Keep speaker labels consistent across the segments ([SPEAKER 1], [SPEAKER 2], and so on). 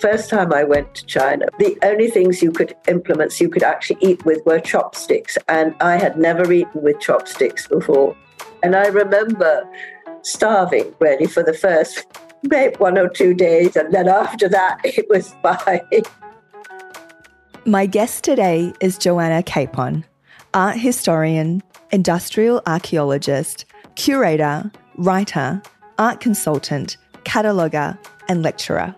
[SPEAKER 1] first time I went to China, the only things you could implements you could actually eat with were chopsticks. And I had never eaten with chopsticks before. And I remember starving really for the first maybe one or two days. And then after that, it was fine.
[SPEAKER 2] My guest today is Joanna Capon, art historian, industrial archaeologist, curator, writer, art consultant, cataloguer, and lecturer.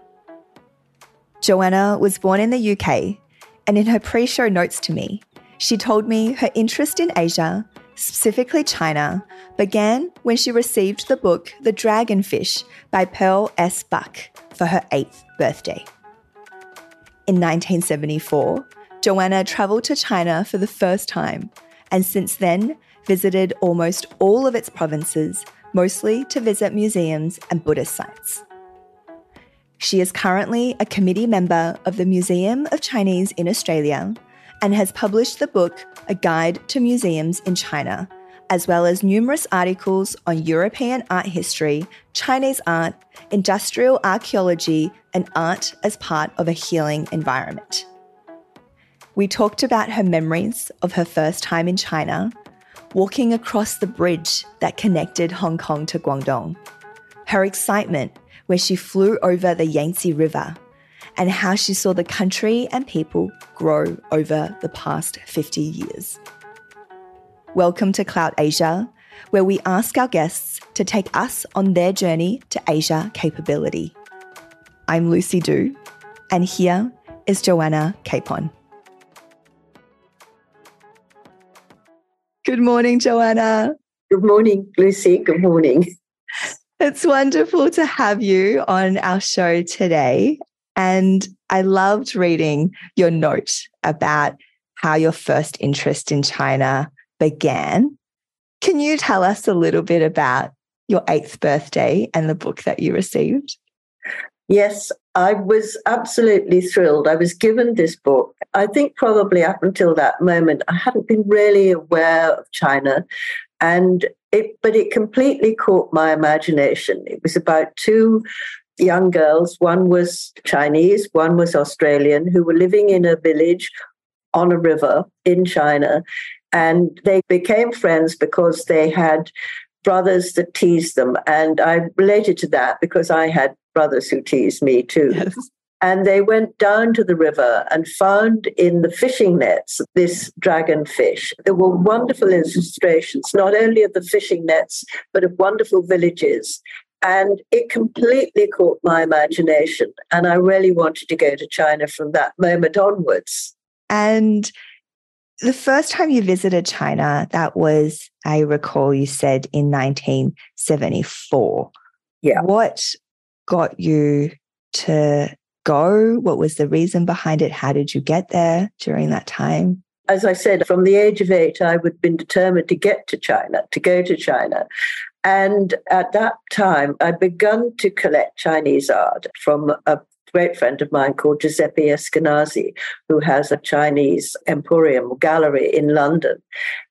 [SPEAKER 2] Joanna was born in the UK, and in her pre show notes to me, she told me her interest in Asia, specifically China, began when she received the book The Dragonfish by Pearl S. Buck for her eighth birthday. In 1974, Joanna travelled to China for the first time, and since then visited almost all of its provinces, mostly to visit museums and Buddhist sites. She is currently a committee member of the Museum of Chinese in Australia and has published the book A Guide to Museums in China, as well as numerous articles on European art history, Chinese art, industrial archaeology, and art as part of a healing environment. We talked about her memories of her first time in China, walking across the bridge that connected Hong Kong to Guangdong, her excitement where she flew over the Yangtze River, and how she saw the country and people grow over the past 50 years. Welcome to Clout Asia, where we ask our guests to take us on their journey to Asia capability. I'm Lucy Du, and here is Joanna Capon. Good morning, Joanna.
[SPEAKER 1] Good morning, Lucy. Good morning.
[SPEAKER 2] It's wonderful to have you on our show today. And I loved reading your note about how your first interest in China began. Can you tell us a little bit about your eighth birthday and the book that you received?
[SPEAKER 1] Yes, I was absolutely thrilled. I was given this book. I think probably up until that moment, I hadn't been really aware of China. And it, but it completely caught my imagination. It was about two young girls. One was Chinese, one was Australian, who were living in a village on a river in China. And they became friends because they had brothers that teased them. And I related to that because I had brothers who teased me too. Yes. And they went down to the river and found in the fishing nets this dragonfish. There were wonderful illustrations, not only of the fishing nets, but of wonderful villages. And it completely caught my imagination. And I really wanted to go to China from that moment onwards.
[SPEAKER 2] And the first time you visited China, that was, I recall you said in 1974.
[SPEAKER 1] Yeah.
[SPEAKER 2] What got you to go? What was the reason behind it? How did you get there during that time?
[SPEAKER 1] As I said, from the age of eight, I would have been determined to get to China, to go to China. And at that time, I'd begun to collect Chinese art from a great friend of mine called Giuseppe Eskenazi, who has a Chinese emporium gallery in London.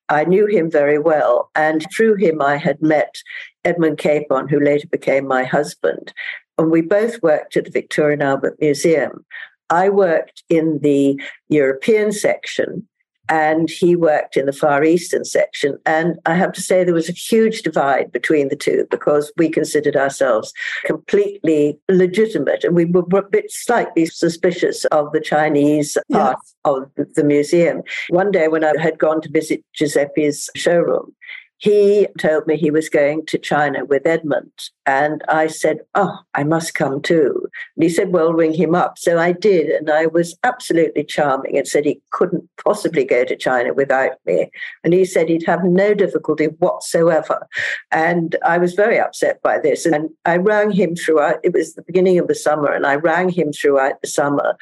[SPEAKER 1] I knew him very well, and through him, I had met Edmund Capon, who later became my husband. And we both worked at the Victoria and Albert Museum. I worked in the European section, and he worked in the Far Eastern section. And I have to say, there was a huge divide between the two because we considered ourselves completely legitimate and we were a bit slightly suspicious of the Chinese part of the museum. One day, when I had gone to visit Giuseppe's showroom, he told me he was going to China with Edmund. And I said, Oh, I must come too. And he said, Well, ring him up. So I did. And I was absolutely charming and said he couldn't possibly go to China without me. And he said he'd have no difficulty whatsoever. And I was very upset by this. And I rang him throughout, it was the beginning of the summer, and I rang him throughout the summer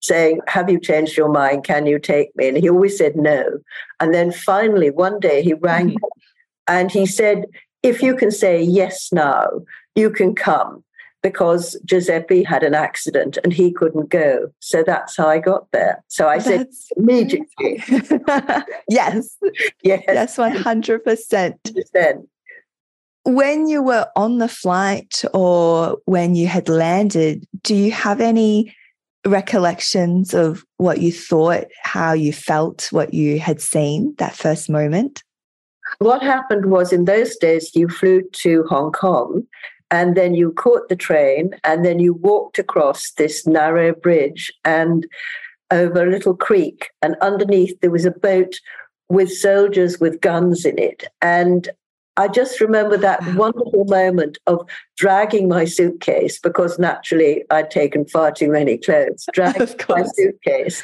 [SPEAKER 1] saying, Have you changed your mind? Can you take me? And he always said no. And then finally, one day he rang mm-hmm. And he said, if you can say yes now, you can come because Giuseppe had an accident and he couldn't go. So that's how I got there. So I said immediately.
[SPEAKER 2] yes. Yes. Yes, 100%. When you were on the flight or when you had landed, do you have any recollections of what you thought, how you felt, what you had seen that first moment?
[SPEAKER 1] What happened was in those days, you flew to Hong Kong and then you caught the train and then you walked across this narrow bridge and over a little creek. And underneath, there was a boat with soldiers with guns in it. And I just remember that wonderful moment of dragging my suitcase because naturally I'd taken far too many clothes, dragging my suitcase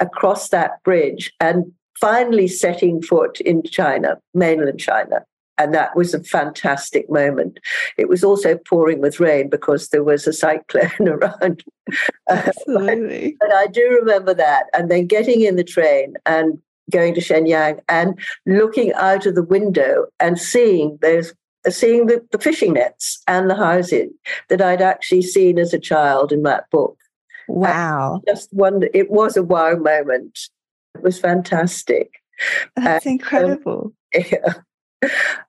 [SPEAKER 1] across that bridge and finally setting foot in China, mainland China. And that was a fantastic moment. It was also pouring with rain because there was a cyclone around.
[SPEAKER 2] Absolutely.
[SPEAKER 1] but I do remember that. And then getting in the train and going to Shenyang and looking out of the window and seeing those seeing the, the fishing nets and the houses that I'd actually seen as a child in that book.
[SPEAKER 2] Wow.
[SPEAKER 1] I just wonder it was a wow moment. It was fantastic.
[SPEAKER 2] That's and, incredible.
[SPEAKER 1] Um, yeah.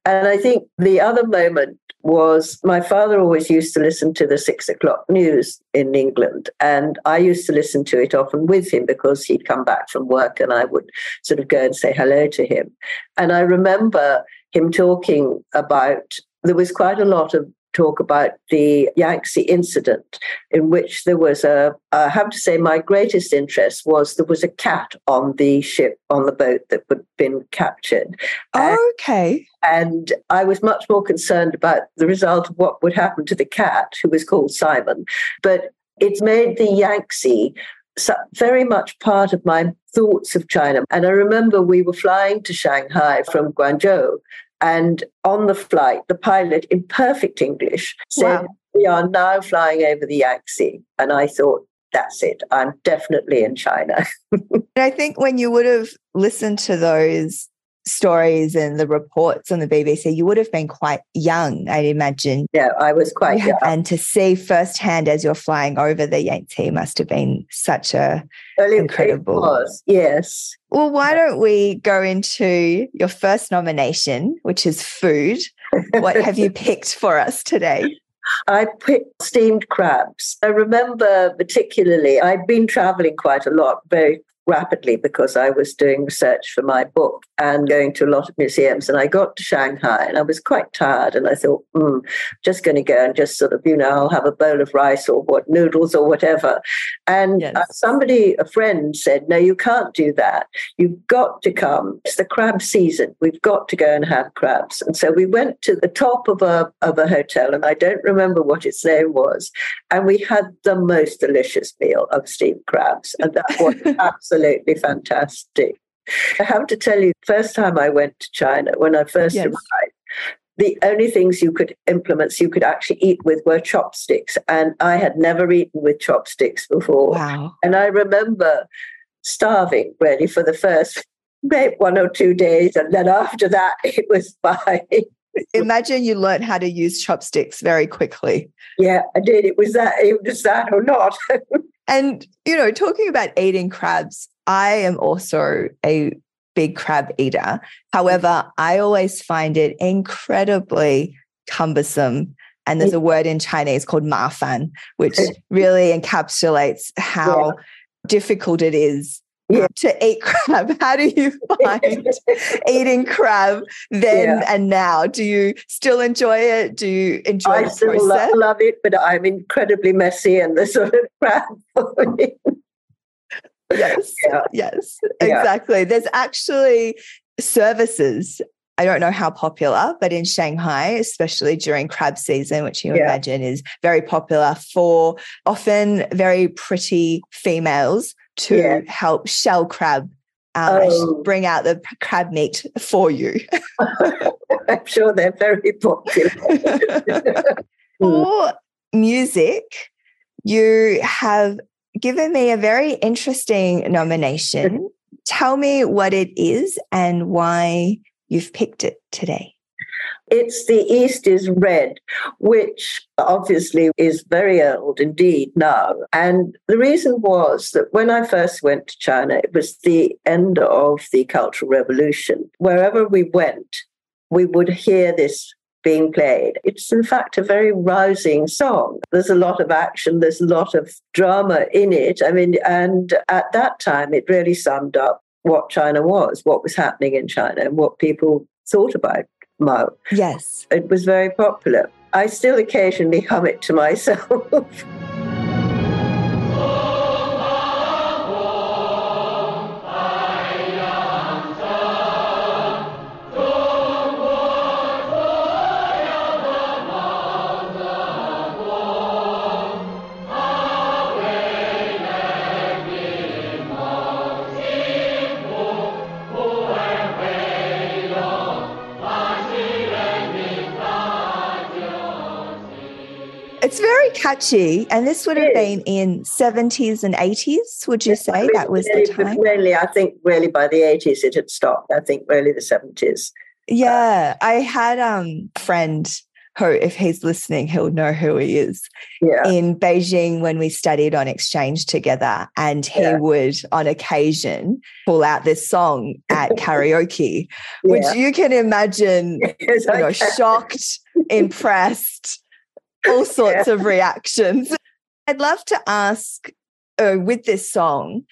[SPEAKER 1] And I think the other moment was my father always used to listen to the six o'clock news in England. And I used to listen to it often with him because he'd come back from work and I would sort of go and say hello to him. And I remember him talking about there was quite a lot of talk about the Yangtze incident, in which there was a, I have to say, my greatest interest was there was a cat on the ship, on the boat that had been captured.
[SPEAKER 2] Oh, okay.
[SPEAKER 1] And I was much more concerned about the result of what would happen to the cat, who was called Simon. But it's made the Yangtze very much part of my thoughts of China. And I remember we were flying to Shanghai from Guangzhou, and on the flight, the pilot, in perfect English, said, wow. We are now flying over the Yangtze. And I thought, that's it. I'm definitely in China.
[SPEAKER 2] I think when you would have listened to those stories and the reports on the BBC, you would have been quite young, I'd imagine.
[SPEAKER 1] Yeah, I was quite young.
[SPEAKER 2] And to see firsthand as you're flying over the Yangtze must have been such a well, it, incredible.
[SPEAKER 1] Was, yes.
[SPEAKER 2] Well, why don't we go into your first nomination, which is food? what have you picked for us today?
[SPEAKER 1] I picked steamed crabs. I remember particularly, I'd been traveling quite a lot, very rapidly because I was doing research for my book and going to a lot of museums. And I got to Shanghai and I was quite tired. And I thought, hmm, just going to go and just sort of, you know, I'll have a bowl of rice or what noodles or whatever. And yes. uh, somebody, a friend said, no, you can't do that. You've got to come. It's the crab season. We've got to go and have crabs. And so we went to the top of a, of a hotel and I don't remember what its name was. And we had the most delicious meal of steamed crabs. And that was absolutely absolutely fantastic. I have to tell you, first time I went to China, when I first yes. arrived, the only things you could implements you could actually eat with were chopsticks. And I had never eaten with chopsticks before.
[SPEAKER 2] Wow.
[SPEAKER 1] And I remember starving really for the first maybe one or two days. And then after that, it was fine.
[SPEAKER 2] Imagine you learned how to use chopsticks very quickly.
[SPEAKER 1] Yeah, I did. It was that, it was that or not.
[SPEAKER 2] And, you know, talking about eating crabs, I am also a big crab eater. However, I always find it incredibly cumbersome. And there's a word in Chinese called mafan, which really encapsulates how yeah. difficult it is yeah. to eat crab. How do you find eating crab then yeah. and now? Do you still enjoy it? Do you enjoy it? I still?
[SPEAKER 1] Lo- love it, but I'm incredibly messy and the sort of crab.
[SPEAKER 2] yes, yeah. yes, exactly. There's actually services. I don't know how popular, but in Shanghai, especially during crab season, which you imagine is very popular for often very pretty females to yeah. help shell crab um, oh. bring out the crab meat for you.
[SPEAKER 1] I'm sure they're very popular.
[SPEAKER 2] for music, you have given me a very interesting nomination. Tell me what it is and why you've picked it today.
[SPEAKER 1] It's The East is Red, which obviously is very old indeed now. And the reason was that when I first went to China, it was the end of the Cultural Revolution. Wherever we went, we would hear this being played. It's in fact a very rousing song. There's a lot of action, there's a lot of drama in it. I mean, and at that time, it really summed up what China was, what was happening in China, and what people thought about Mao.
[SPEAKER 2] Yes.
[SPEAKER 1] It was very popular. I still occasionally hum it to myself.
[SPEAKER 2] very catchy. And this would have been in 70s and 80s, would you say? That was the time?
[SPEAKER 1] Really, I think really by the 80s it had stopped. I think really the 70s.
[SPEAKER 2] Yeah. I had um, a friend who, if he's listening, he'll know who he is.
[SPEAKER 1] Yeah.
[SPEAKER 2] In Beijing, when we studied on exchange together, and he
[SPEAKER 1] Yeah.
[SPEAKER 2] would, on occasion, pull out this song at karaoke, which you can imagine,
[SPEAKER 1] Yes,
[SPEAKER 2] you know, shocked, impressed, all sorts of reactions. I'd love to ask uh, with this song,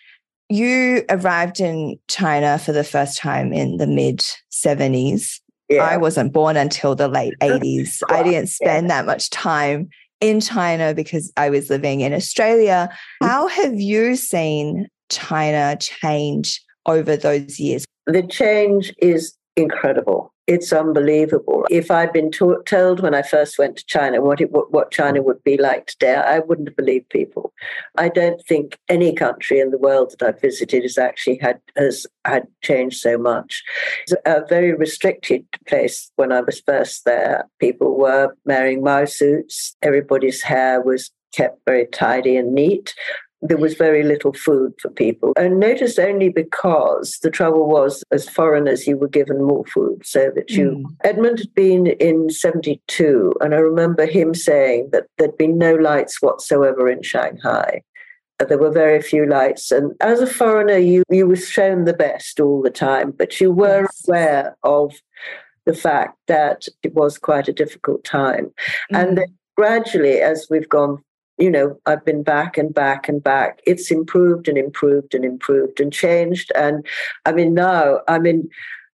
[SPEAKER 2] you arrived in China for the first time in the mid 70s.
[SPEAKER 1] Yeah.
[SPEAKER 2] I wasn't born until the late 80s. I didn't spend that much time in China because I was living in Australia.
[SPEAKER 1] Mm.
[SPEAKER 2] How have you seen China change over those years?
[SPEAKER 1] The change is incredible. It's unbelievable. If I'd been to- told when I first went to China what, it, what what China would be like today, I wouldn't have believed people. I don't think any country in the world that I've visited has actually had has had changed so much. It's a very restricted place when I was first there. People were wearing Mao suits. Everybody's hair was kept very tidy and neat there was very little food for people. And noticed only because the trouble was, as foreigners, you were given more food so that you.
[SPEAKER 2] Mm.
[SPEAKER 1] Edmund had been in 72, and I remember him saying that there'd been no lights whatsoever in Shanghai. Uh, There were very few lights. And as a foreigner, you, you were shown the best all the time, but you were
[SPEAKER 2] Yes.
[SPEAKER 1] aware of the fact that it was quite a difficult time. And
[SPEAKER 2] Mm.
[SPEAKER 1] then gradually, as we've gone, you know, I've been back and back and back. It's improved and improved and improved and changed. And I mean, now, I mean,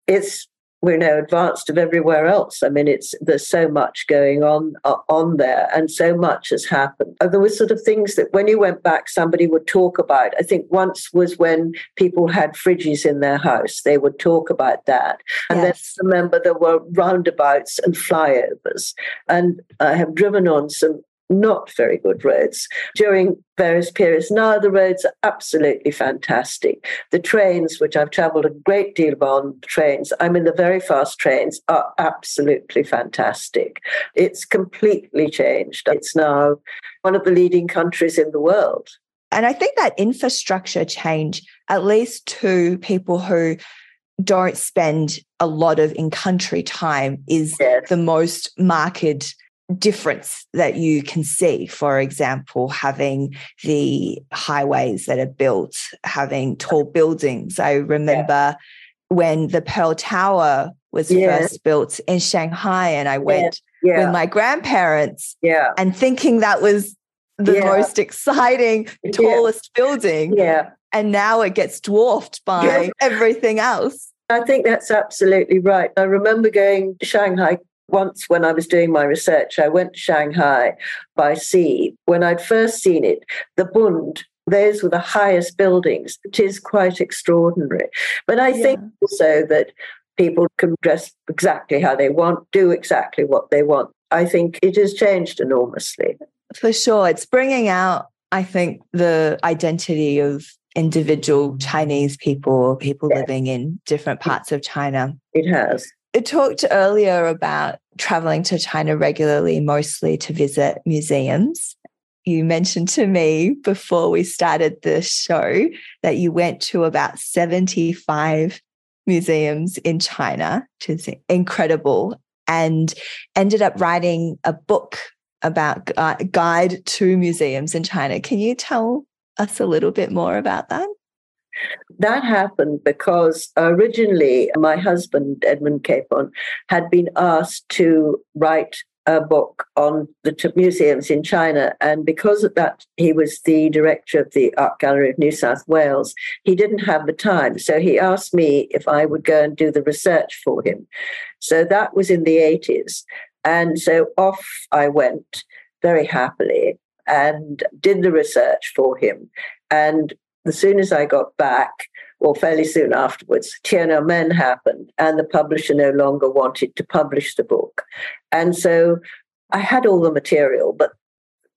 [SPEAKER 1] it's we're now advanced of everywhere else. I mean, it's there's so much going on uh, on there, and so much has happened. And there were sort of things that when you went back, somebody would talk about. I think once was when people had fridges in their house; they would talk about that. And
[SPEAKER 2] Yes.
[SPEAKER 1] then remember there were roundabouts and flyovers. And I have driven on some not very good roads during various periods. Now the roads are absolutely fantastic. The trains, which I've traveled a great deal on trains, I mean the very fast trains are absolutely fantastic. It's completely changed. It's now one of the leading countries in the world.
[SPEAKER 2] And I think that infrastructure change, at least to people who don't spend a lot of in country time, is
[SPEAKER 1] Yes.
[SPEAKER 2] the most marked difference that you can see. For example, having the highways that are built, having tall buildings. I remember when the Pearl Tower was
[SPEAKER 1] Yeah.
[SPEAKER 2] first built in Shanghai, and I went with
[SPEAKER 1] Yeah.
[SPEAKER 2] my grandparents
[SPEAKER 1] Yeah.
[SPEAKER 2] and thinking that was the
[SPEAKER 1] Yeah.
[SPEAKER 2] most exciting,
[SPEAKER 1] Yeah.
[SPEAKER 2] tallest building.
[SPEAKER 1] Yeah.
[SPEAKER 2] And now it gets dwarfed by
[SPEAKER 1] Yeah.
[SPEAKER 2] everything else.
[SPEAKER 1] I think that's absolutely right. I remember going to Shanghai once when I was doing my research. I went to Shanghai by sea. When I'd first seen it, the Bund, those were the highest buildings. It is quite extraordinary. But I think also that people can dress exactly how they want, do exactly what they want. I think it has changed enormously.
[SPEAKER 2] For sure. It's bringing out, I think, the identity of individual Chinese people or people
[SPEAKER 1] Yeah.
[SPEAKER 2] living in different parts of China.
[SPEAKER 1] It has.
[SPEAKER 2] I talked earlier about traveling to China regularly, mostly to visit museums. You mentioned to me before we started the show that you went to about 75 museums in China, which is incredible, and ended up writing a book about gu- guide to museums in China. Can you tell us a little bit more about that?
[SPEAKER 1] That happened because originally my husband, Edmund Capon, had been asked to write a book on the t- museums in China. And because of that, he was the director of the Art Gallery of New South Wales. He didn't have the time. So he asked me if I would go and do the research for him. So that was in the 80s. And so off I went very happily and did the research for him. And as soon as I got back, or fairly soon afterwards, Tiananmen happened, and the publisher no longer wanted to publish the book. And so I had all the material, but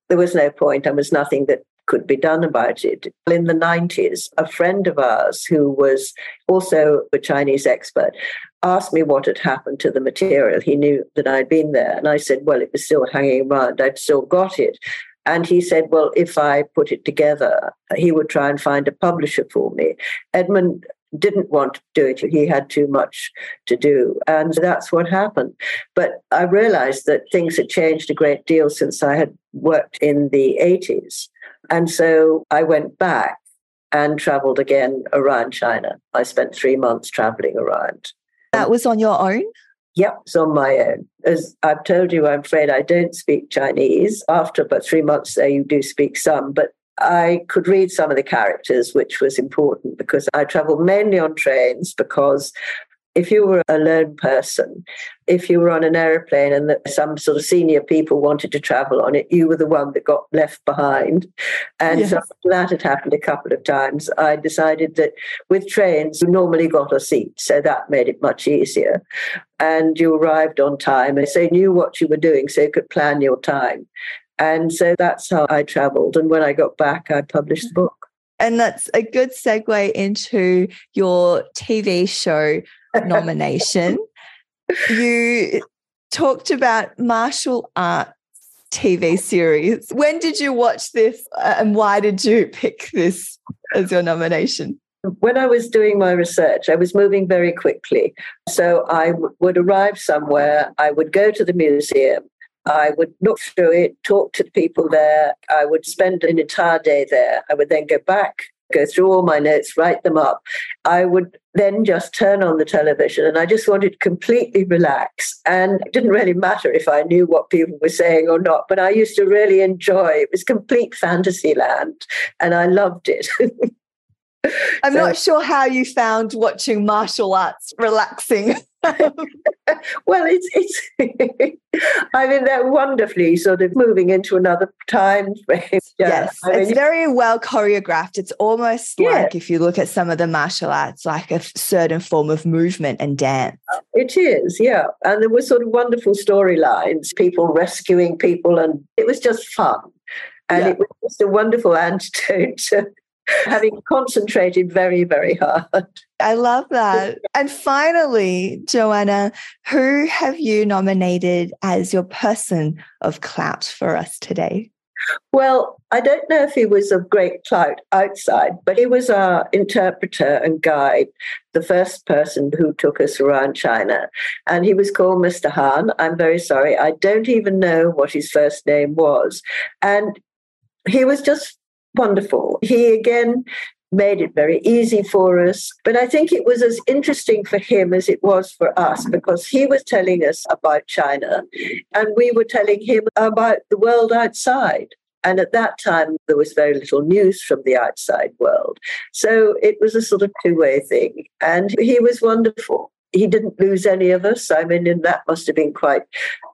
[SPEAKER 1] there was no and was nothing that could be done about it. In the 90s, a friend of ours who was also a Chinese expert asked me what had happened to the material. He knew that I'd been there. And I said, well, it was still hanging around. I'd still got it. And he said, well, if I put it together, he would try and find a publisher for me. Edmund didn't want to do it. He had too much to do. And that's what happened. But I realized that things had changed a great deal since I had worked in the 80s. And so I went back and traveled again around China. I spent three months traveling around.
[SPEAKER 2] That was on your own?
[SPEAKER 1] Yep, it's on my own. As I've told you, I'm afraid I don't speak Chinese. After about three months there, you do speak some, but I could read some of the characters, which was important because I traveled mainly on trains because if you were a lone person, if you were on an aeroplane and that some sort of senior people wanted to travel on it, you were the one that got left behind. And yes. so that had happened a couple of times. I decided that with trains, you normally got a seat. So that made it much easier. And you arrived on time and so you knew what you were doing so you could plan your time. And so that's how I traveled. And when I got back, I published the book.
[SPEAKER 2] And that's a good segue into your TV show nomination. you talked about martial arts TV series. When did you watch this uh, and why did you pick this as your nomination?
[SPEAKER 1] When I was doing my research, I was moving very quickly. So I w- would arrive somewhere, I would go to the museum, I would look through it, talk to the people there. I would spend an entire day there. I would then go back go through all my notes, write them up. I would then just turn on the television and I just wanted to completely relax. And it didn't really matter if I knew what people were saying or not, but I used to really enjoy it. It was complete fantasy land and I loved it.
[SPEAKER 2] I'm so, not sure how you found watching martial arts relaxing.
[SPEAKER 1] well, it's it's. I mean, they're wonderfully sort of moving into another time frame.
[SPEAKER 2] Yeah. Yes, I mean, it's very well choreographed. It's almost yeah. like if you look at some of the martial arts, like a certain form of movement and dance.
[SPEAKER 1] Uh, it is, yeah, and there were sort of wonderful storylines, people rescuing people, and it was just fun. And yeah. it was just a wonderful antidote to having concentrated very, very hard.
[SPEAKER 2] I love that. And finally, Joanna, who have you nominated as your person of clout for us today?
[SPEAKER 1] Well, I don't know if he was of great clout outside, but he was our interpreter and guide, the first person who took us around China. And he was called Mr. Han. I'm very sorry. I don't even know what his first name was. And he was just wonderful. He again made it very easy for us. But I think it was as interesting for him as it was for us because he was telling us about China and we were telling him about the world outside. And at that time, there was very little news from the outside world. So it was a sort of two way thing. And he was wonderful. He didn't lose any of us. I mean, and that must have been quite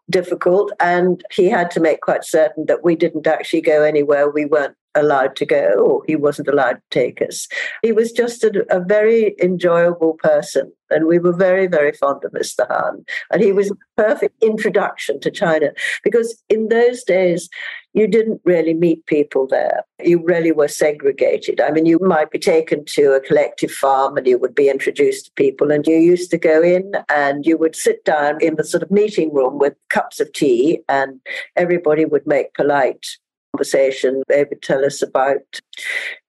[SPEAKER 1] difficult. And he had to make quite certain that we didn't actually go anywhere we weren't allowed to go or he wasn't allowed to take us. He was just a, a, very enjoyable person and we were very, very fond of Mr. Han. And he was a perfect introduction to China because in those days, you didn't really meet people there. You really were segregated. I mean, you might be taken to a collective farm and you would be introduced to people, and you used to go in and you would sit down in the sort of meeting room with cups of tea, and everybody would make polite conversation. They would tell us about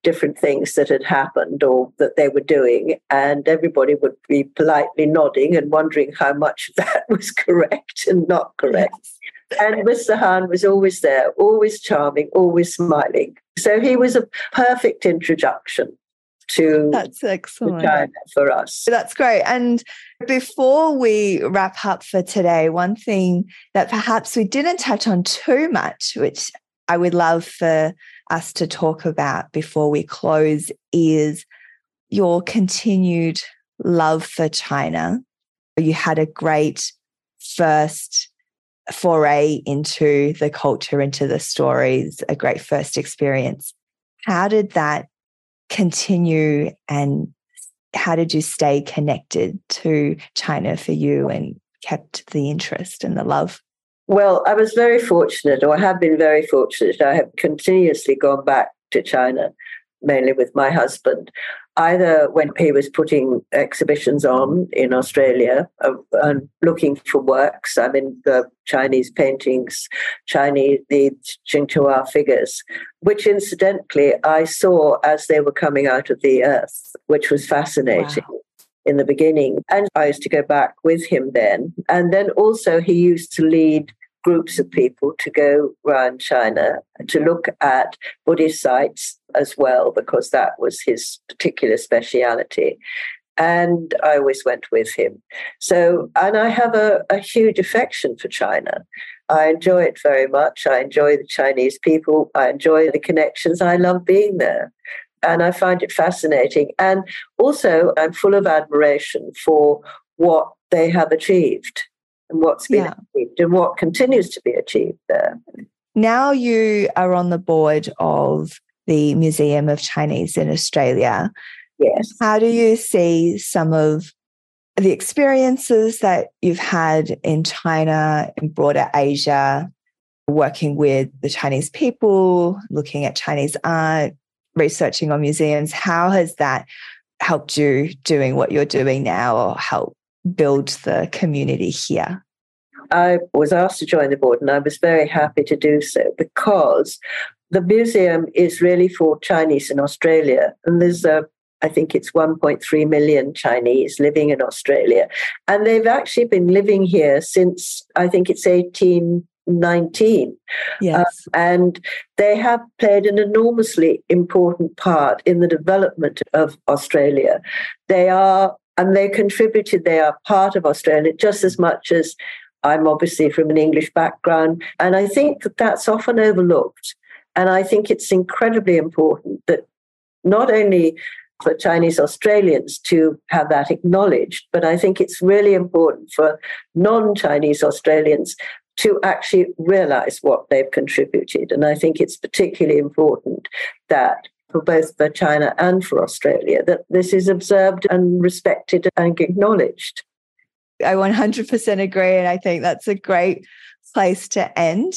[SPEAKER 1] different things that had happened or that they were doing, and everybody would be politely nodding and wondering how much of that was correct and not correct. Yes. And Mr. Han was always there, always charming, always smiling. So he was a perfect introduction to
[SPEAKER 2] that's excellent
[SPEAKER 1] China for us.
[SPEAKER 2] That's great. And before we wrap up for today, one thing that perhaps we didn't touch on too much, which I would love for us to talk about before we close, is your continued love for China. You had a great first foray into the culture, into the stories, a great first experience. How did that continue and how did you stay connected to China for you and kept the interest and the love?
[SPEAKER 1] Well, I was very fortunate, or I have been very fortunate. I have continuously gone back to China, mainly with my husband either when he was putting exhibitions on in Australia and looking for works. I mean, the Chinese paintings, Chinese, the Qingtuo figures, which incidentally I saw as they were coming out of the earth, which was fascinating. Wow. In the beginning, and I used to go back with him then. And then also, he used to lead groups of people to go around China to look at Buddhist sites as well, because that was his particular speciality. And I always went with him. So, and I have a, a huge affection for China. I enjoy it very much. I enjoy the Chinese people. I enjoy the connections. I love being there. And I find it fascinating. And also, I'm full of admiration for what they have achieved and what's been yeah. achieved and what continues to be achieved there.
[SPEAKER 2] Now you are on the board of the Museum of Chinese in Australia.
[SPEAKER 1] Yes.
[SPEAKER 2] How do you see some of the experiences that you've had in China and broader Asia, working with the Chinese people, looking at Chinese art, researching on museums? How has that helped you doing what you're doing now or help build the community here?
[SPEAKER 1] I was asked to join the board and I was very happy to do so because the museum is really for Chinese in Australia. And there's a I think it's 1.3 million Chinese living in Australia. And they've actually been living here since I think it's 1819.
[SPEAKER 2] Yes. Uh,
[SPEAKER 1] and they have played an enormously important part in the development of Australia. They are and they contributed, they are part of Australia just as much as I'm obviously from an English background. And I think that that's often overlooked. And I think it's incredibly important that not only for Chinese Australians to have that acknowledged, but I think it's really important for non Chinese Australians to actually realize what they've contributed. And I think it's particularly important that for both for China and for Australia, that this is observed and respected and acknowledged.
[SPEAKER 2] I 100% agree. And I think that's a great place to end.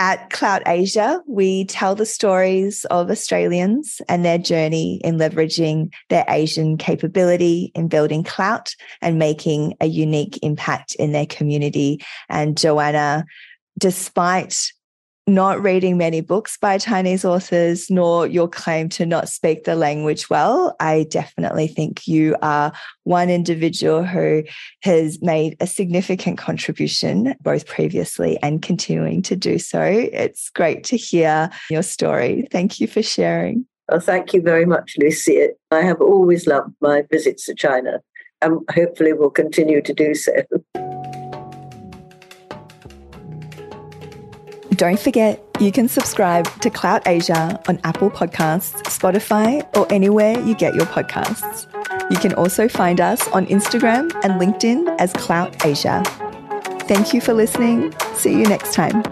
[SPEAKER 2] At Clout Asia, we tell the stories of Australians and their journey in leveraging their Asian capability in building clout and making a unique impact in their community. And Joanna, despite not reading many books by Chinese authors, nor your claim to not speak the language well. I definitely think you are one individual who has made a significant contribution, both previously and continuing to do so. It's great to hear your story. Thank you for sharing.
[SPEAKER 1] Well, thank you very much, Lucy. I have always loved my visits to China and hopefully will continue to do so.
[SPEAKER 2] Don't forget, you can subscribe to Clout Asia on Apple Podcasts, Spotify, or anywhere you get your podcasts. You can also find us on Instagram and LinkedIn as Clout Asia. Thank you for listening. See you next time.